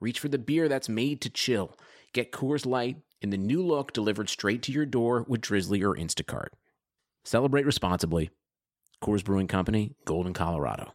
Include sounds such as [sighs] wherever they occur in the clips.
reach for the beer that's made to chill. Get Coors Light in the new look delivered straight to your door with Drizzly or Instacart. Celebrate responsibly. Coors Brewing Company, Golden, Colorado.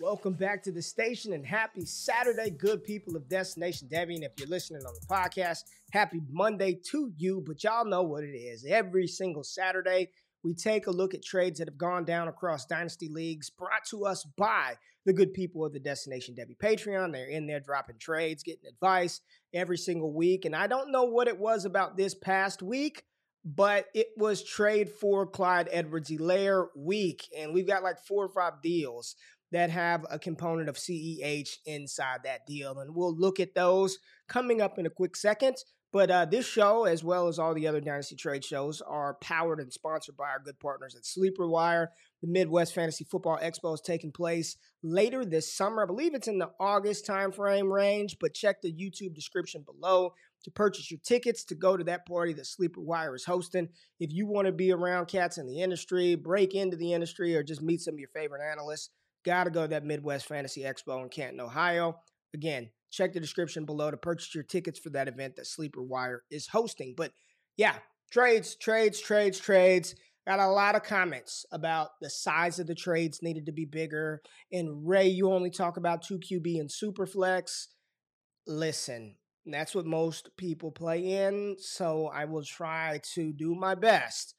Welcome back to the station and happy Saturday, good people of Destination Devy. And if you're listening on the podcast, happy Monday to you. But y'all know what it is. Every single Saturday, we take a look at trades that have gone down across Dynasty Leagues, brought to us by the good people of the Destination Devy Patreon. They're in there dropping trades, getting advice every single week. And I don't know what it was about this past week, but it was trade for Clyde Edwards Helaire week. And we've got like four or five deals that have a component of CEH inside that deal. And we'll look at those coming up in a quick second. But uh, this show, as well as all the other Dynasty Trade shows, are powered and sponsored by our good partners at Sleeper Wire. The Midwest Fantasy Football Expo is taking place later this summer. I believe it's in the August timeframe range, but check the YouTube description below to purchase your tickets to go to that party that Sleeper Wire is hosting. If you want to be around cats in the industry, break into the industry, or just meet some of your favorite analysts, got to go to that Midwest Fantasy Expo in Canton, Ohio. Again, check the description below to purchase your tickets for that event that Sleeper Wire is hosting. But yeah, trades, trades, trades, trades. Got a lot of comments about the size of the trades needed to be bigger. And Ray, you only talk about 2QB and Superflex. Listen, that's what most people play in. So I will try to do my best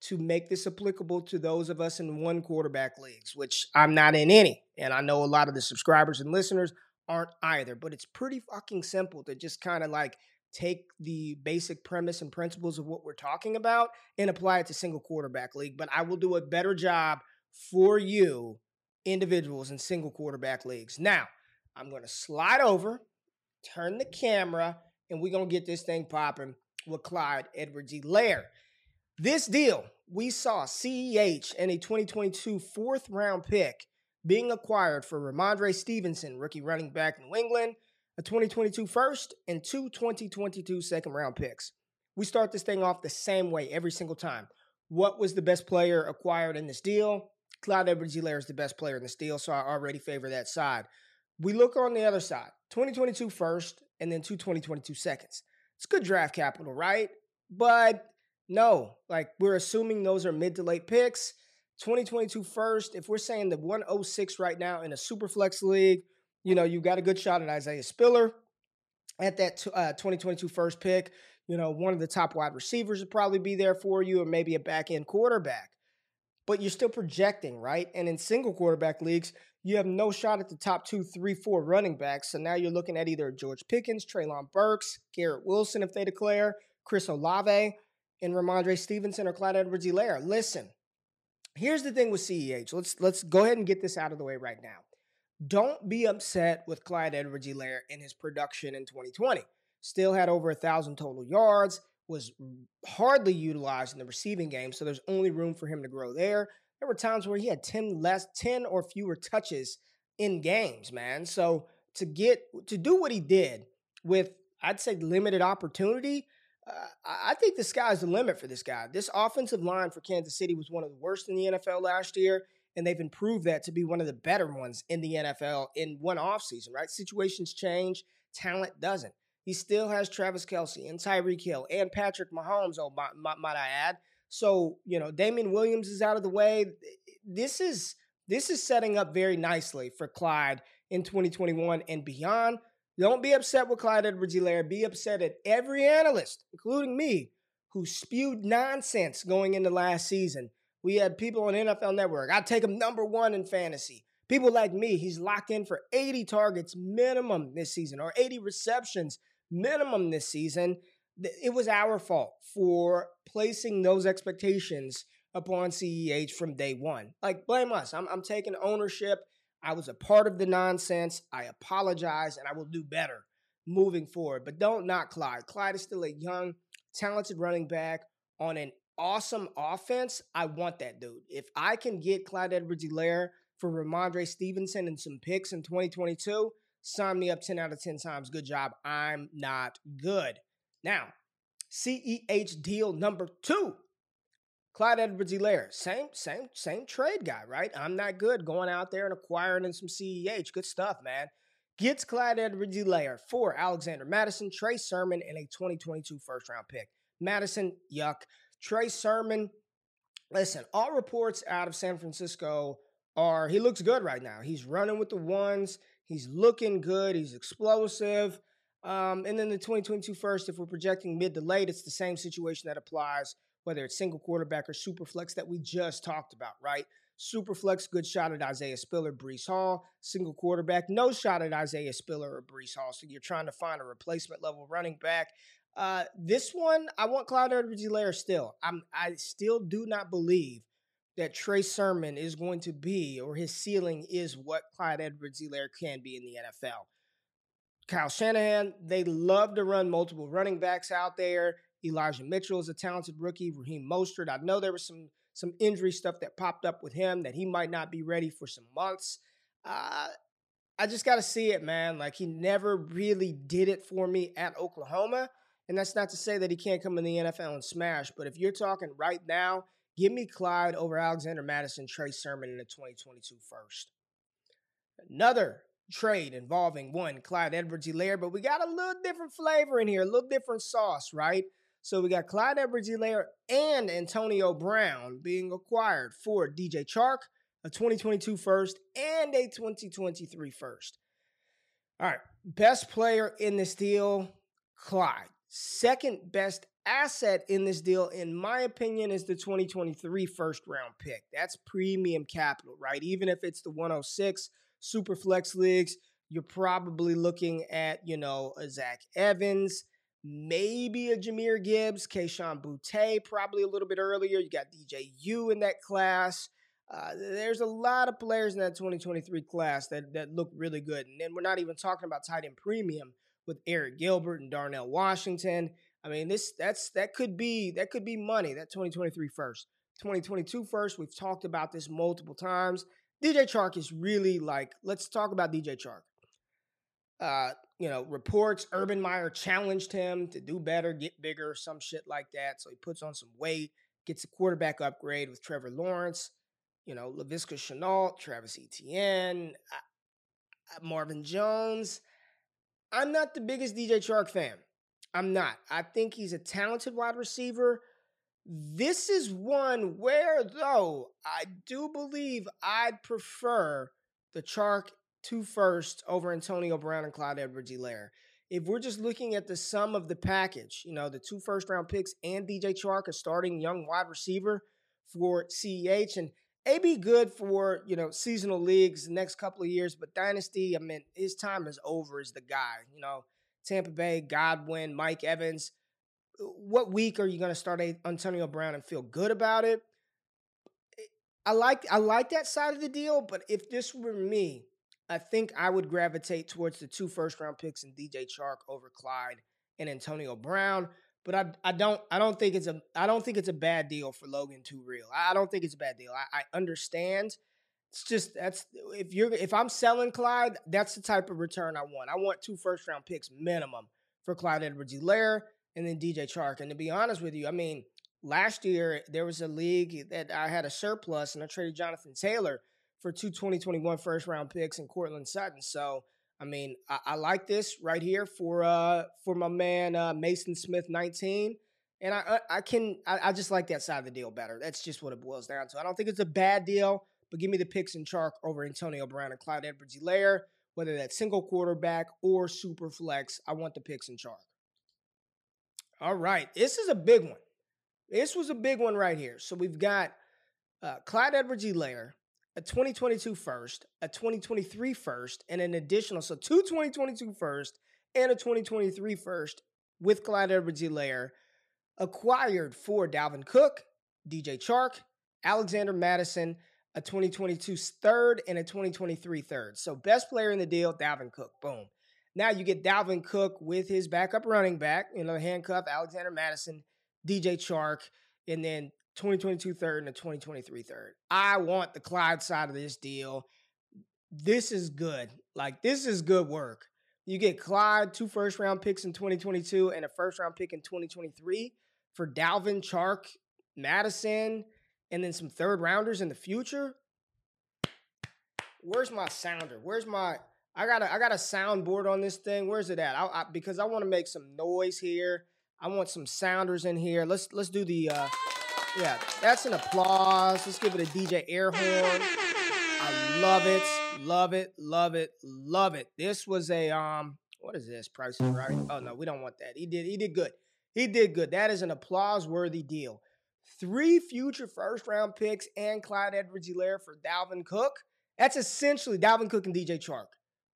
to make this applicable to those of us in one quarterback leagues, which I'm not in any. And I know a lot of the subscribers and listeners aren't either, but it's pretty fucking simple to just kind of like take the basic premise and principles of what we're talking about and apply it to single quarterback league. But I will do a better job for you individuals in single quarterback leagues. Now, I'm going to slide over, turn the camera, and we're going to get this thing popping with Clyde Edwards Helaire. This deal, we saw CEH and a 2022 fourth round pick being acquired for Rhamondre Stevenson, rookie running back in New England, a 2022 first, and two 2022 second round picks. We start this thing off the same way every single time. What was the best player acquired in this deal? Clyde Edwards Helaire is the best player in this deal, so I already favor that side. We look on the other side 2022 first, and then two 2022 seconds. It's good draft capital, right? But no, like we're assuming those are mid to late picks. 2022 first. If we're saying the 106 right now in a super flex league, you know, you got a good shot at Isaiah Spiller at that uh, 2022 first pick. You know, one of the top wide receivers would probably be there for you, or maybe a back end quarterback. But you're still projecting, right? And in single quarterback leagues, you have no shot at the top two, three, four running backs. So now you're looking at either George Pickens, Treylon Burks, Garrett Wilson, if they declare, Chris Olave and Rhamondre Stevenson or Clyde Edwards Helaire. Listen, here's the thing with CEH. Let's let's go ahead and get this out of the way right now. Don't be upset with Clyde Edwards Helaire in his production in 2020. Still had over a thousand total yards, was hardly utilized in the receiving game, so there's only room for him to grow there. There were times where he had 10 less, 10 or fewer touches in games, man. So to get to do what he did with I'd say limited opportunity, Uh, I think the sky's the limit for this guy. This offensive line for Kansas City was one of the worst in the NFL last year, and they've improved that to be one of the better ones in the NFL in one offseason, right? Situations change, talent doesn't. He still has Travis Kelce and Tyreek Hill and Patrick Mahomes, oh, might, might I add. So, you know, Damien Williams is out of the way. This is this is setting up very nicely for Clyde in 2021 and beyond. Don't be upset with Clyde Edwards Helaire. Be upset at every analyst, including me, who spewed nonsense going into last season. We had people on NFL Network. I take him number one in fantasy. People like me, he's locked in for 80 targets minimum this season or 80 receptions minimum this season. It was our fault for placing those expectations upon CEH from day one. Like, blame us. I'm, I'm taking ownership I was a part of the nonsense. I apologize and I will do better moving forward. But don't knock Clyde. Clyde is still a young, talented running back on an awesome offense. I want that dude. If I can get Clyde Edwards Helaire for Rhamondre Stevenson and some picks in 2022, sign me up 10 out of 10 times. Good job. I'm not good. Now, CEH deal number two. Clyde Edwards Helaire, same, same, same trade guy, right? I'm not good going out there and acquiring in some CEH. Good stuff, man. Gets Clyde Edwards Helaire for Alexander Mattison, Trey Sermon, and a 2022 first round pick. Mattison, yuck. Trey Sermon, listen, all reports out of San Francisco are he looks good right now. He's running with the ones. He's looking good. He's explosive. Um, and then the 2022 first, if we're projecting mid to late, it's the same situation that applies whether it's single quarterback or super flex that we just talked about, right? Super flex, good shot at Isaiah Spiller, Breece Hall. Single quarterback, no shot at Isaiah Spiller or Breece Hall. So you're trying to find a replacement level running back. Uh, this one, I want Clyde Edwards-Helaire still. I'm, I still do not believe that Trey Sermon is going to be, or his ceiling is what Clyde Edwards-Helaire can be in the NFL. Kyle Shanahan, they love to run multiple running backs out there. Elijah Mitchell is a talented rookie. Raheem Mostert. I know there was some some injury stuff that popped up with him that he might not be ready for some months. Uh, I just got to see it, man. Like he never really did it for me at Oklahoma. And that's not to say that he can't come in the NFL and smash. But if you're talking right now, give me Clyde over Alexander Mattison, Trey Sermon in the 2022 first. Another trade involving one, Clyde Edwards Helaire, but we got a little different flavor in here, a little different sauce, right? So we got Clyde Edwards Helaire and Antonio Brown being acquired for DJ Chark, a 2022 first, and a 2023 first. All right, best player in this deal, Clyde. Second best asset in this deal, in my opinion, is the 2023 first round pick. That's premium capital, right? Even if it's the 106 super flex leagues, you're probably looking at, you know, a Zach Evans, maybe a Jahmyr Gibbs, Kayshon Boutte, probably a little bit earlier. You got DJU in that class. Uh, there's a lot of players in that 2023 class that, that look really good. And then we're not even talking about tight end premium with Arik Gilbert and Darnell Washington. I mean, this that's that could be that could be money, that 2023 first. 2022 first, we've talked about this multiple times. DJ Chark is really like, let's talk about DJ Chark. Uh, you know, reports Urban Meyer challenged him to do better, get bigger, some shit like that. So he puts on some weight, gets a quarterback upgrade with Trevor Lawrence, you know, Laviska Shenault, Travis Etienne, uh, Marvin Jones. I'm not the biggest DJ Chark fan. I'm not. I think he's a talented wide receiver. This is one where, though, I do believe I'd prefer the Chark two first over Antonio Brown and Clyde Edwards Helaire. If we're just looking at the sum of the package, you know, the two first round picks and DJ Chark, a starting young wide receiver for CEH, and AB good for, you know, seasonal leagues the next couple of years, but Dynasty, I mean, his time is over as the guy. You know, Tampa Bay, Godwin, Mike Evans. What week are you going to start Antonio Brown and feel good about it? I like I like that side of the deal, but if this were me, I think I would gravitate towards the two first round picks in DJ Chark over Clyde and Antonio Brown. But I, I don't I don't think it's a I don't think it's a bad deal for Logan to Real. I don't think it's a bad deal. I, I understand. It's just that's if you're if I'm selling Clyde, that's the type of return I want. I want two first round picks minimum for Clyde Edwards Helaire and then DJ Chark. And to be honest with you, I mean, last year there was a league that I had a surplus and I traded Jonathan Taylor for two 2021 first round picks and Courtland Sutton. So, I mean, I, I like this right here for uh for my man uh, Maason Smith 19. And I I can I, I, just like that side of the deal better. That's just what it boils down to. I don't think it's a bad deal, but give me the picks and Chark over Antonio Brown and Clyde Edwards Helaire, whether that's single quarterback or super flex. I want the picks and Chark. All right. This is a big one. This was a big one right here. So we've got uh, Clyde Edwards Helaire a 2022 first, a 2023 first, and an additional, so two 2022 first and a 2023 first with Clyde Edwards Helaire acquired for Dalvin Cook, DJ Chark, Alexander Mattison, a 2022 third, and a 2023 third. So best player in the deal, Dalvin Cook. Boom. Now you get Dalvin Cook with his backup running back, you know, handcuff Alexander Mattison, DJ Chark, and then 2022 third and a 2023 third. I want the Clyde side of this deal. This is good. Like, this is good work. You get Clyde, two first round picks in 2022 and a first round pick in 2023 for Dalvin, Chark, Mattison, and then some third rounders in the future. Where's my sounder? Where's my I got a I got a soundboard on this thing. Where's it at? I, I, because I want to make some noise here. I want some sounders in here. Let's let's do the uh yeah, that's an applause. Let's give it a DJ air horn. I love it, love it, love it, love it. This was a um, what is this? Price is right. Oh no, we don't want that. He did he did good. He did good. That is an applause worthy deal. Three future first round picks and Clyde Edwards-Helaire for Dalvin Cook. That's essentially Dalvin Cook and DJ Chark.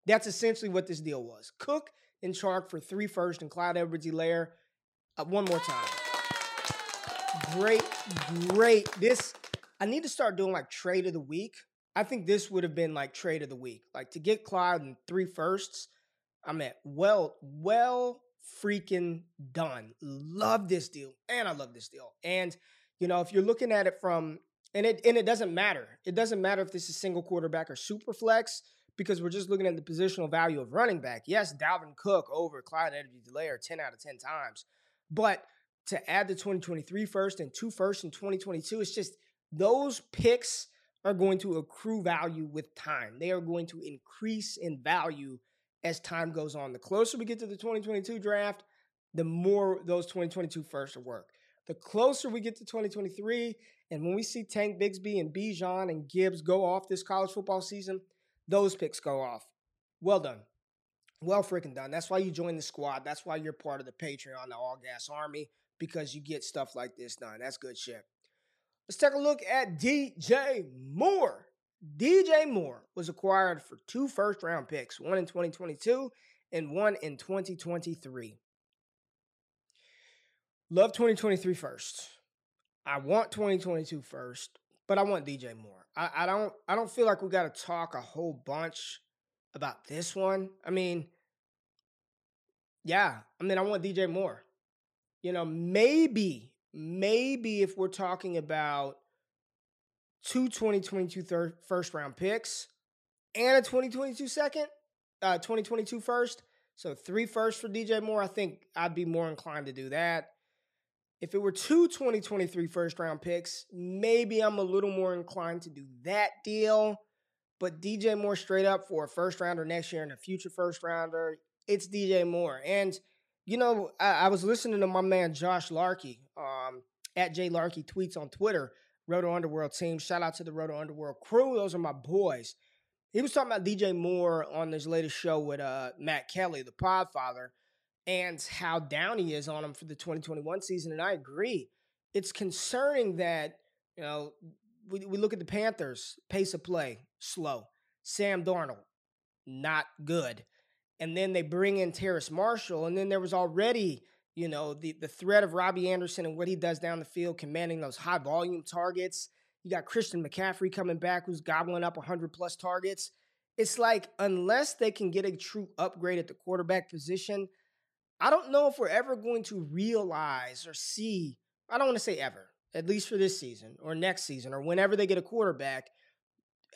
That's essentially what this deal was. Cook and Chark for three first and Clyde Edwards-Helaire. Uh, one more time great, great. This I need to start doing like trade of the week. I think this would have been like trade of the week. Like to get Clyde in three firsts. I'm at well, well freaking done. Love this deal. And I love this deal. And you know, if you're looking at it from and it and it doesn't matter. It doesn't matter if this is single quarterback or super flex because we're just looking at the positional value of running back. Yes, Dalvin Cook over Clyde Edwards-Helaire 10 out of 10 times. But to add the 2023 first and two first in 2022. It's just those picks are going to accrue value with time. They are going to increase in value as time goes on. The closer we get to the 2022 draft, the more those 2022 firsts will work. The closer we get to 2023, and when we see Tank Bigsby and Bijan and Gibbs go off this college football season, those picks go off. Well done. Well freaking done. That's why you join the squad. That's why you're part of the Patreon, the All Gas Army because you get stuff like this done. That's good shit. Let's take a look at DJ Moore. DJ Moore was acquired for two first round picks, one in 2022 and one in 2023. Love 2023 first. I want 2022 first, but I want DJ Moore. I, I don't I don't feel like we gotta talk a whole bunch about this one. I mean, yeah, I mean I want DJ Moore you know, maybe, maybe if we're talking about two 2022 third, first round picks and a 2022 second, uh, 2022 first, so three first for DJ Moore, I think I'd be more inclined to do that. If it were two 2023 first round picks, maybe I'm a little more inclined to do that deal. But DJ Moore straight up for a first rounder next year and a future first rounder, it's DJ Moore. And you know, I, I, was listening to my man Josh Larkey, um, at J Larkey tweets on Twitter, Roto Underworld team. Shout out to the Roto Underworld crew. Those are my boys. He was talking about DJ Moore on his latest show with uh, Matt Kelly, the Podfather, and how down he is on him for the 2021 season. And I agree. It's concerning that, you know, we, we look at the Panthers, pace of play, slow. Sam Darnold, not good and then they bring in Terrace Marshall, and then there was already, you know, the the threat of Robbie Anderson and what he does down the field, commanding those high volume targets. You got Christian McCaffrey coming back, who's gobbling up 100 plus targets. It's like unless they can get a true upgrade at the quarterback position, I don't know if we're ever going to realize or see. I don't want to say ever, at least for this season or next season or whenever they get a quarterback,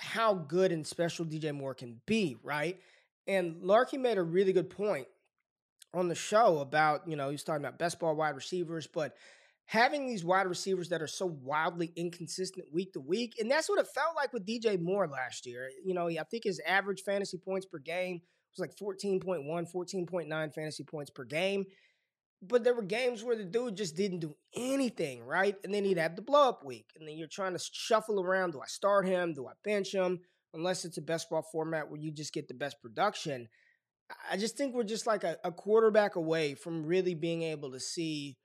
how good and special DJ Moore can be, right? And Larky made a really good point on the show about, you know, he's talking about best ball wide receivers, but having these wide receivers that are so wildly inconsistent week to week. And that's what it felt like with DJ Moore last year. You know, I think his average fantasy points per game was like 14.1, 14.9 fantasy points per game. But there were games where the dude just didn't do anything, right? And then he'd have the blow up week. And then you're trying to shuffle around. Do I start him? Do I bench him? Unless it's a best ball format where you just get the best production. I just think we're just like a, a quarterback away from really being able to see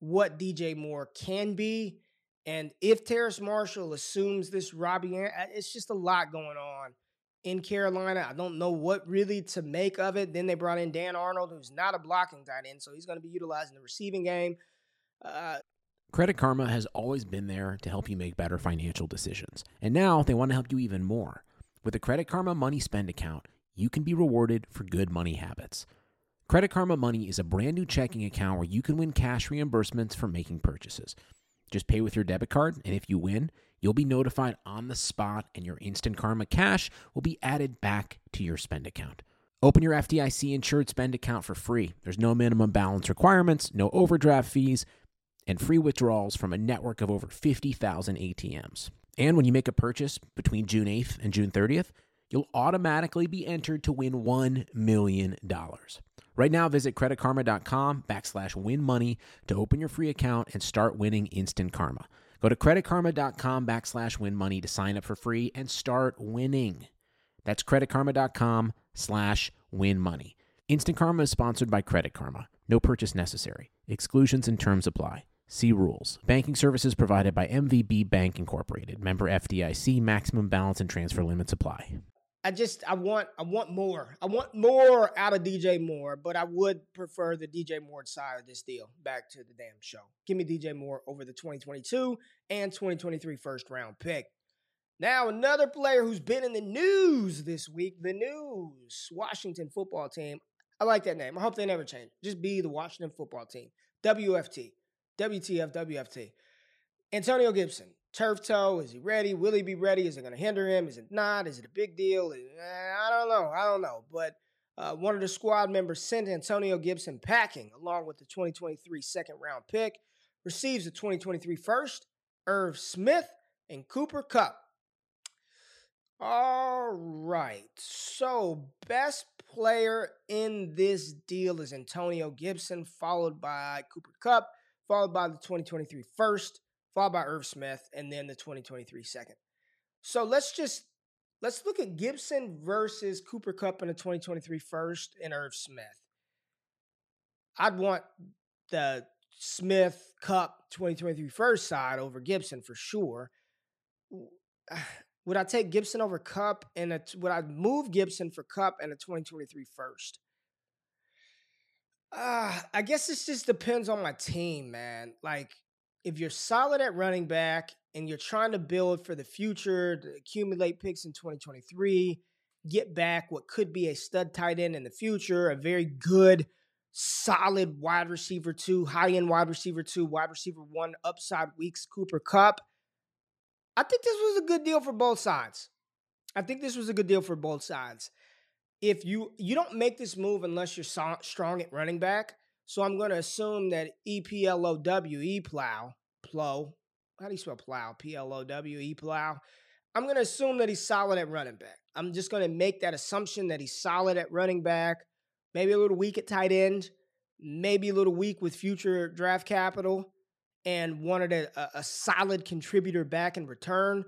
what DJ Moore can be. And if Terrace Marshall assumes this Robbie, it's just a lot going on in Carolina. I don't know what really to make of it. Then they brought in Dan Arnold, who's not a blocking tight end, so he's going to be utilizing the receiving game. Uh, Credit Karma has always been there to help you make better financial decisions. And now they want to help you even more. With a Credit Karma Money Spend account, you can be rewarded for good money habits. Credit Karma Money is a brand new checking account where you can win cash reimbursements for making purchases. Just pay with your debit card, and if you win, you'll be notified on the spot, and your Instant Karma cash will be added back to your spend account. Open your FDIC insured spend account for free. There's no minimum balance requirements, no overdraft fees, and free withdrawals from a network of over 50,000 ATMs. And when you make a purchase between June 8th and June 30th, you'll automatically be entered to win $1 million. Right now, visit creditkarma.com backslash win money to open your free account and start winning instant karma. Go to creditkarma.com backslash win money to sign up for free and start winning. That's creditkarma.com slash win money. Instant Karma is sponsored by Credit Karma. No purchase necessary. Exclusions and terms apply. See rules. Banking services provided by MVB Bank Incorporated. Member FDIC. Maximum balance and transfer limits apply. I just I want I want more. I want more out of DJ Moore, but I would prefer the DJ Moore side of this deal. Back to the damn show. Give me DJ Moore over the 2022 and 2023 first round pick. Now another player who's been in the news this week, the news Washington football team. I like that name. I hope they never change. Just be the Washington football team. WFT. WTF, WFT. Antonio Gibson, turf toe. Is he ready? Will he be ready? Is it going to hinder him? Is it not? Is it a big deal? I don't know. I don't know. But uh, one of the squad members sent Antonio Gibson packing along with the 2023 second round pick. Receives the 2023 first, Irv Smith and Cooper Kupp. All right. So, best player in this deal is Antonio Gibson, followed by Cooper Kupp, followed by the 2023 first, followed by Irv Smith, and then the 2023 second. So let's just let's look at Gibson versus Cooper Kupp in the 2023 first and Irv Smith. I'd want the Smith Kupp 2023 first side over Gibson for sure. [sighs] Would I take Gibson over Kupp and would I move Gibson for Kupp and a 2023 first? Uh, I guess this just depends on my team, man. Like, if you're solid at running back and you're trying to build for the future, to accumulate picks in 2023, get back what could be a stud tight end in the future, a very good, solid wide receiver two, high end wide receiver two, wide receiver one, upside weeks, Cooper Kupp. I think this was a good deal for both sides. I think this was a good deal for both sides if you you don't make this move unless you're so, strong at running back. So I'm going to assume that E P L O W E plow plow. How do you spell plow? P L O W E plow. I'm going to assume that he's solid at running back. I'm just going to make that assumption that he's solid at running back. Maybe a little weak at tight end. Maybe a little weak with future draft capital, and wanted a, a solid contributor back in return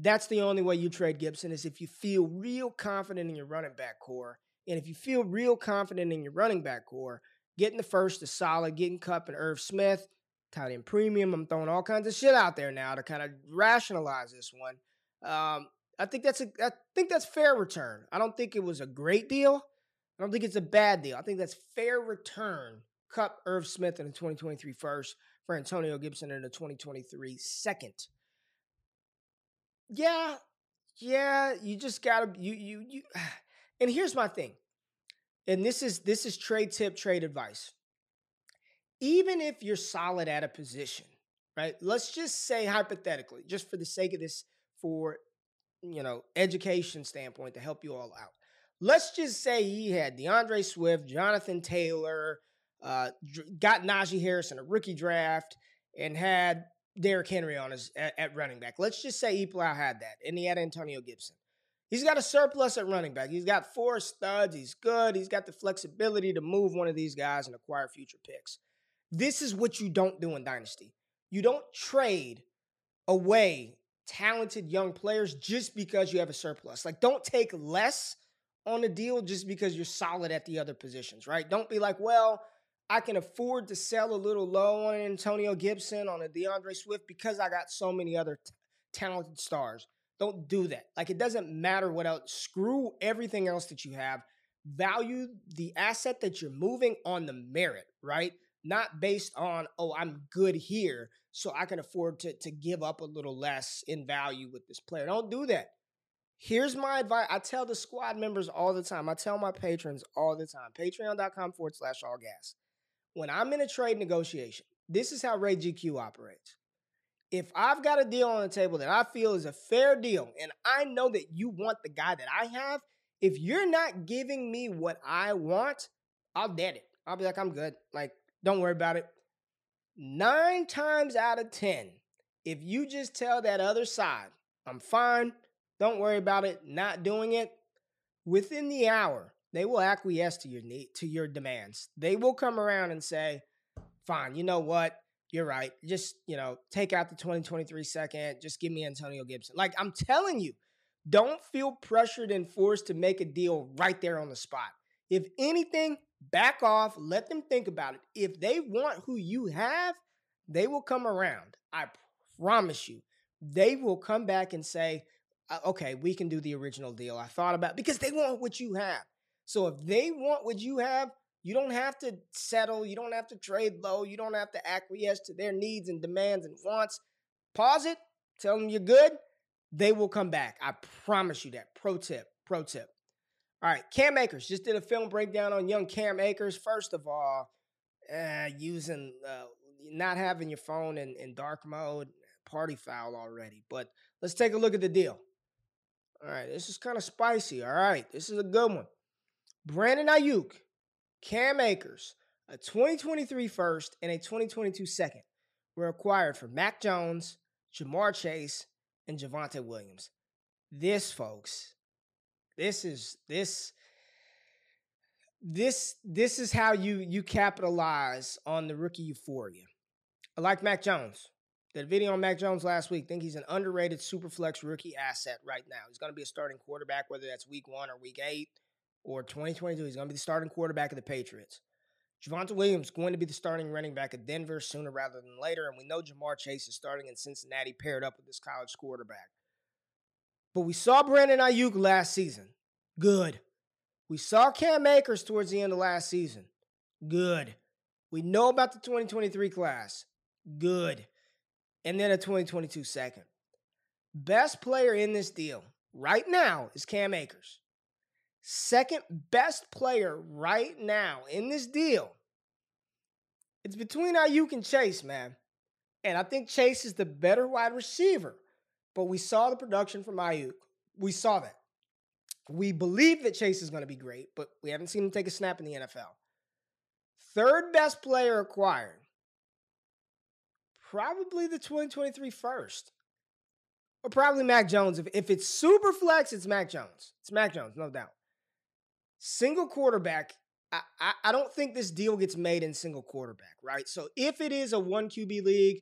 that's the only way you trade Gibson is if you feel real confident in your running back core. And if you feel real confident in your running back core, getting the first is solid, getting Kupp and Irv Smith, tight end premium. I'm throwing all kinds of shit out there now to kind of rationalize this one. Um, I think that's a I think that's fair return. I don't think it was a great deal. I don't think it's a bad deal. I think that's fair return. Kupp, Irv Smith in the 2023 first for Antonio Gibson in the 2023 second yeah, yeah, you just gotta you you you. [sighs] And here's my thing, and this is this is trade tip, trade advice. Even if you're solid at a position, right? Let's just say hypothetically, just for the sake of this, for you know, education standpoint to help you all out. Let's just say he had DeAndre Swift, Jonathan Taylor, uh, got Najee Harris in a rookie draft, and had Derrick Henry on his at, at running back. Let's just say Eplau had that, and he had Antonio Gibson. He's got a surplus at running back. He's got four studs. He's good. He's got the flexibility to move one of these guys and acquire future picks. This is what you don't do in Dynasty. You don't trade away talented young players just because you have a surplus. Like, don't take less on a deal just because you're solid at the other positions, right? Don't be like, well, I can afford to sell a little low on an Antonio Gibson, on a DeAndre Swift because I got so many other t- talented stars. Don't do that. Like it doesn't matter what else. Screw everything else that you have. Value the asset that you're moving on the merit, right? not based on, oh, I'm good here, so I can afford to, to give up a little less in value with this player. Don't do that. Here's my advice. I tell the squad members all the time. I tell my patrons all the time. Patreon.com forward slash all gas. When I'm in a trade negotiation, this is how Ray GQ operates. If I've got a deal on the table that I feel is a fair deal, and I know that you want the guy that I have, if you're not giving me what I want, I'll dead it. I'll be like, I'm good. Like, don't worry about it. Nine times out of 10, if you just tell that other side, I'm fine, don't worry about it, not doing it, within the hour, they will acquiesce to your need to your demands. They will come around and say, fine, you know what? You're right. Just, you know, take out the 2023 second. Just give me Antonio Gibson. Like I'm telling you, don't feel pressured and forced to make a deal right there on the spot. If anything, back off, let them think about it. If they want who you have, they will come around. I promise you. They will come back and say, uh, okay, we can do the original deal I thought about because they want what you have. So if they want what you have, you don't have to settle. You don't have to trade low. You don't have to acquiesce to their needs and demands and wants. Pause it. Tell them you're good. They will come back. I promise you that. Pro tip. Pro tip. All right, Cam Akers just did a film breakdown on young Cam Akers. First of all, uh, using uh, not having your phone in, in dark mode, party foul already. But let's take a look at the deal. All right, this is kind of spicy. All right, this is a good one. Brandon Aiyuk, Cam Akers, a 2023 first and a 2022 second were acquired for Mac Jones, Ja'Marr Chase, and Javonte Williams. This, folks, this is this this this is how you you capitalize on the rookie euphoria. I like Mac Jones. That video on Mac Jones last week. Think he's an underrated super flex rookie asset right now. He's going to be a starting quarterback, whether that's week one or week eight or 2022. He's going to be the starting quarterback of the Patriots. Javonte Williams going to be the starting running back of Denver sooner rather than later. And we know Ja'Marr Chase is starting in Cincinnati paired up with this college quarterback. But we saw Brandon Aiyuk last season. Good. We saw Cam Akers towards the end of last season. Good. We know about the 2023 class. Good and then a 2022 second. Best player in this deal right now is Cam Akers. Second best player right now in this deal. It's between Aiyuk and Chase, man. And I think Chase is the better wide receiver. But we saw the production from Aiyuk. We saw that. We believe that Chase is going to be great, but we haven't seen him take a snap in the NFL. Third best player acquired probably the 2023 first. Or probably Mac Jones. If, if it's super flex, it's Mac Jones. It's Mac Jones, no doubt. Single quarterback, I, I, don't think this deal gets made in single quarterback, right? So if it is a one QB league,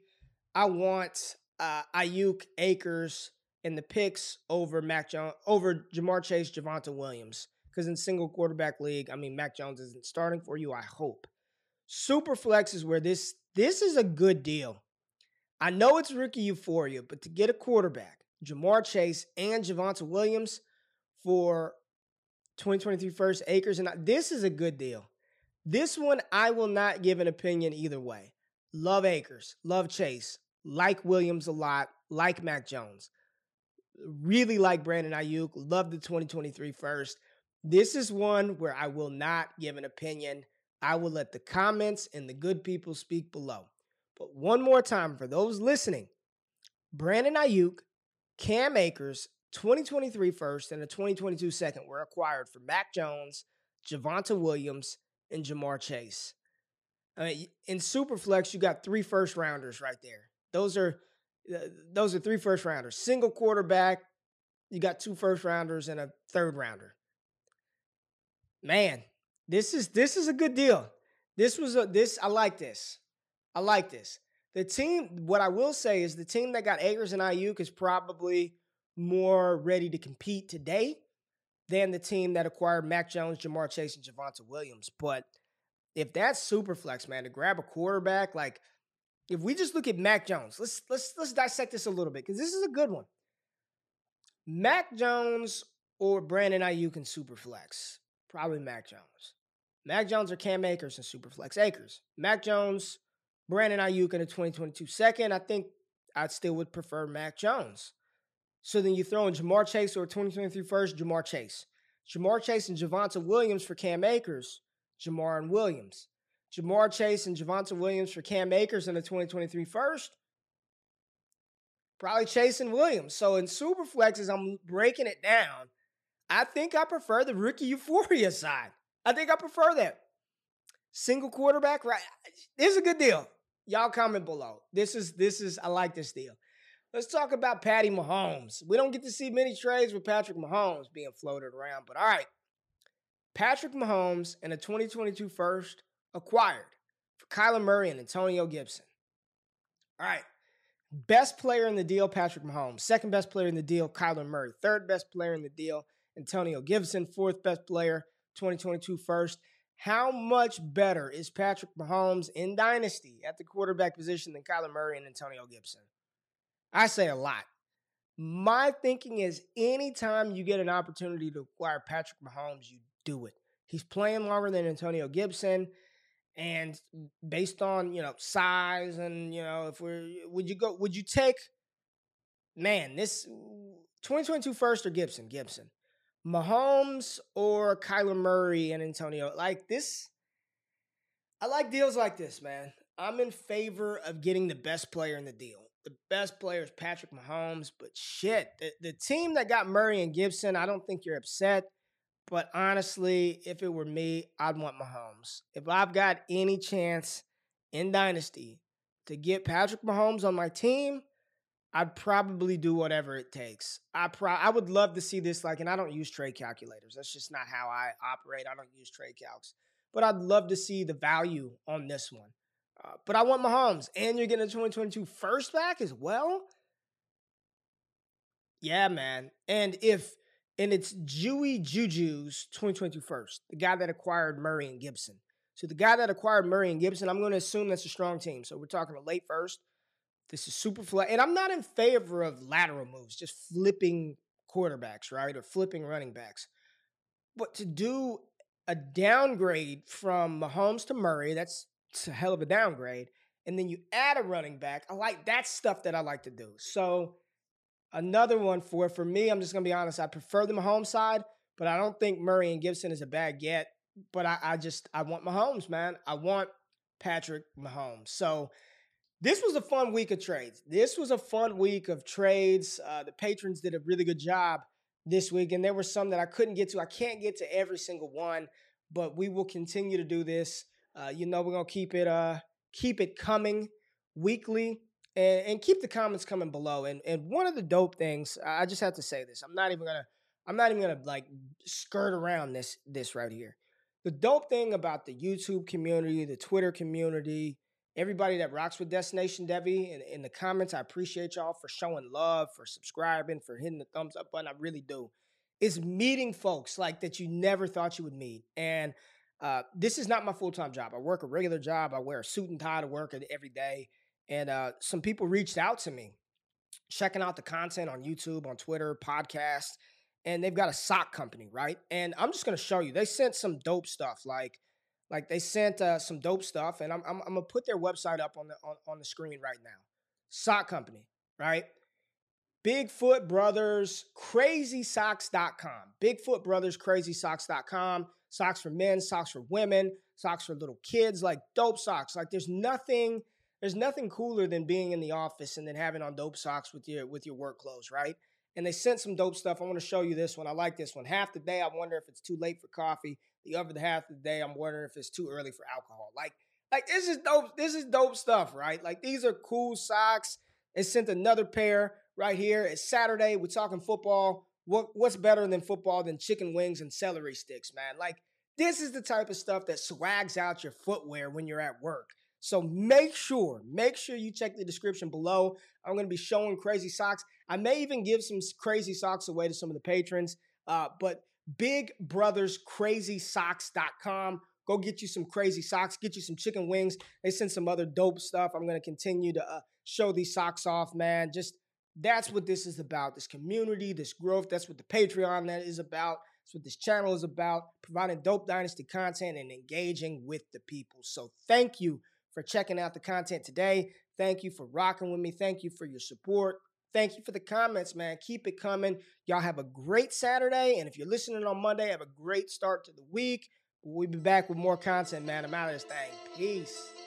I want uh, Aiyuk, Akers, and the picks over Mac Jones, over Ja'Marr Chase, Javonte Williams. Because in single quarterback league, I mean Mac Jones isn't starting for you. I hope. Super flex is where this this is a good deal. I know it's rookie euphoria, but to get a quarterback, Ja'Marr Chase and Javonte Williams for 2023 first Akers and this is a good deal. This one, I will not give an opinion either way. Love Akers, love Chase, like Williams a lot, like Mac Jones. Really like Brandon Aiyuk, love the 2023 first. This is one where I will not give an opinion. I will let the comments and the good people speak below. But one more time for those listening Brandon Aiyuk, Cam Akers, 2023 first and a 2022 second were acquired for Mac Jones, Javonte Williams, and Ja'Marr Chase. I mean, in Superflex, you got three first rounders right there. Those are uh, those are three first rounders. Single quarterback, you got two first rounders and a third rounder. Man, this is this is a good deal. This was a this I like this. I like this. The team, what I will say is the team that got Akers and Aiyuk is probably more ready to compete today than the team that acquired Mac Jones, Ja'Marr Chase, and Javonte Williams. But if that's super flex, man, to grab a quarterback, like if we just look at Mac Jones, let's let's let's dissect this a little bit because this is a good one. Mac Jones or Brandon Aiyuk in super flex, probably Mac Jones. Mac Jones or Cam Akers and Superflex Akers. Mac Jones, Brandon Aiyuk in a 2022 second. I think I still would prefer Mac Jones. So then you throw in Ja'Marr Chase or 2023 first, Ja'Marr Chase. Ja'Marr Chase and Javonte Williams for Cam Akers, Ja'Marr and Williams. Ja'Marr Chase and Javonte Williams for Cam Akers in the 2023 first. Probably Chase and Williams. So in super flexes, I'm breaking it down. I think I prefer the rookie euphoria side. I think I prefer that. Single quarterback, right? This is a good deal. Y'all comment below. This is this is I like this deal. Let's talk about Patty Mahomes. We don't get to see many trades with Patrick Mahomes being floated around, but all right. Patrick Mahomes and a 2022 first acquired for Kyler Murray and Antonio Gibson. All right. Best player in the deal, Patrick Mahomes. Second best player in the deal, Kyler Murray. Third best player in the deal, Antonio Gibson. Fourth best player, 2022 first. How much better is Patrick Mahomes in Dynasty at the quarterback position than Kyler Murray and Antonio Gibson? I say a lot. My thinking is anytime you get an opportunity to acquire Patrick Mahomes, you do it. He's playing longer than Antonio Gibson. And based on, you know, size and, you know, if we're would you go would you take man, this 2022 first or Gibson? Gibson. Mahomes or Kyler Murray and Antonio. Like this, I like deals like this, man. I'm in favor of getting the best player in the deal. The best player is Patrick Mahomes, but shit, the, the team that got Murray and Gibson, I don't think you're upset. But honestly, if it were me, I'd want Mahomes. If I've got any chance in Dynasty to get Patrick Mahomes on my team, I'd probably do whatever it takes. I pro- I would love to see this like, and I don't use trade calculators. That's just not how I operate. I don't use trade calcs, but I'd love to see the value on this one. But I want Mahomes, and you're getting a 2022 first back as well. Yeah, man. And if and it's Jewy Juju's 2022 first, the guy that acquired Murray and Gibson. So the guy that acquired Murray and Gibson, I'm going to assume that's a strong team. So we're talking a late first this is super flat. And I'm not in favor of lateral moves, just flipping quarterbacks, right? Or flipping running backs. But to do a downgrade from Mahomes to Murray, that's a hell of a downgrade. And then you add a running back. I like that stuff that I like to do. So another one for for me, I'm just gonna be honest. I prefer the Mahomes side, but I don't think Murray and Gibson is a bad get. But I, I just I want Mahomes, man. I want Patrick Mahomes. So this was a fun week of trades. This was a fun week of trades. Uh, the patrons did a really good job this week, and there were some that I couldn't get to. I can't get to every single one, but we will continue to do this. Uh, you know, we're gonna keep it uh, keep it coming weekly, and, and keep the comments coming below. And and one of the dope things, I just have to say this. I'm not even gonna I'm not even gonna like skirt around this this right here. The dope thing about the YouTube community, the Twitter community, everybody that rocks with Destination Devy in, in the comments. I appreciate y'all for showing love, for subscribing, for hitting the thumbs up button. I really do. It's meeting folks like that you never thought you would meet. And uh, this is not my full time job. I work a regular job. I wear a suit and tie to work every day. And uh, some people reached out to me, checking out the content on YouTube, on Twitter, podcast, and they've got a sock company, right? And I'm just gonna show you. They sent some dope stuff, like like they sent uh, some dope stuff, and I'm, I'm, I'm gonna put their website up on the on, on the screen right now. Sock Company, right? Bigfoot Brothers CrazySocks.com. Bigfoot Brothers CrazySocks.com. Socks for men, socks for women, socks for little kids, like dope socks. Like there's nothing, there's nothing cooler than being in the office and then having on dope socks with your with your work clothes, right? And they sent some dope stuff. I want to show you this one. I like this one. Half the day, I wonder if it's too late for coffee. The other half of the day, I'm wondering if it's too early for alcohol. Like, like this is dope. This is dope stuff, right? Like these are cool socks. It sent another pair right here. It's Saturday. We're talking football. What what's better than football than chicken wings and celery sticks, man? Like this is the type of stuff that swags out your footwear when you're at work. So make sure, make sure you check the description below. I'm going to be showing crazy socks. I may even give some crazy socks away to some of the patrons. Uh, but bigbrotherscrazysocks.com. Go get you some crazy socks, get you some chicken wings. They send some other dope stuff. I'm going to continue to uh, show these socks off, man. Just that's what this is about. This community, this growth. That's what the Patreon that is about. That's what this channel is about, providing dope dynasty content and engaging with the people. So thank you for checking out the content today. Thank you for rocking with me. Thank you for your support. Thank you for the comments, man. Keep it coming. Y'all have a great Saturday. And if you're listening on Monday, have a great start to the week. We'll be back with more content, man. I'm out of this thing. Peace.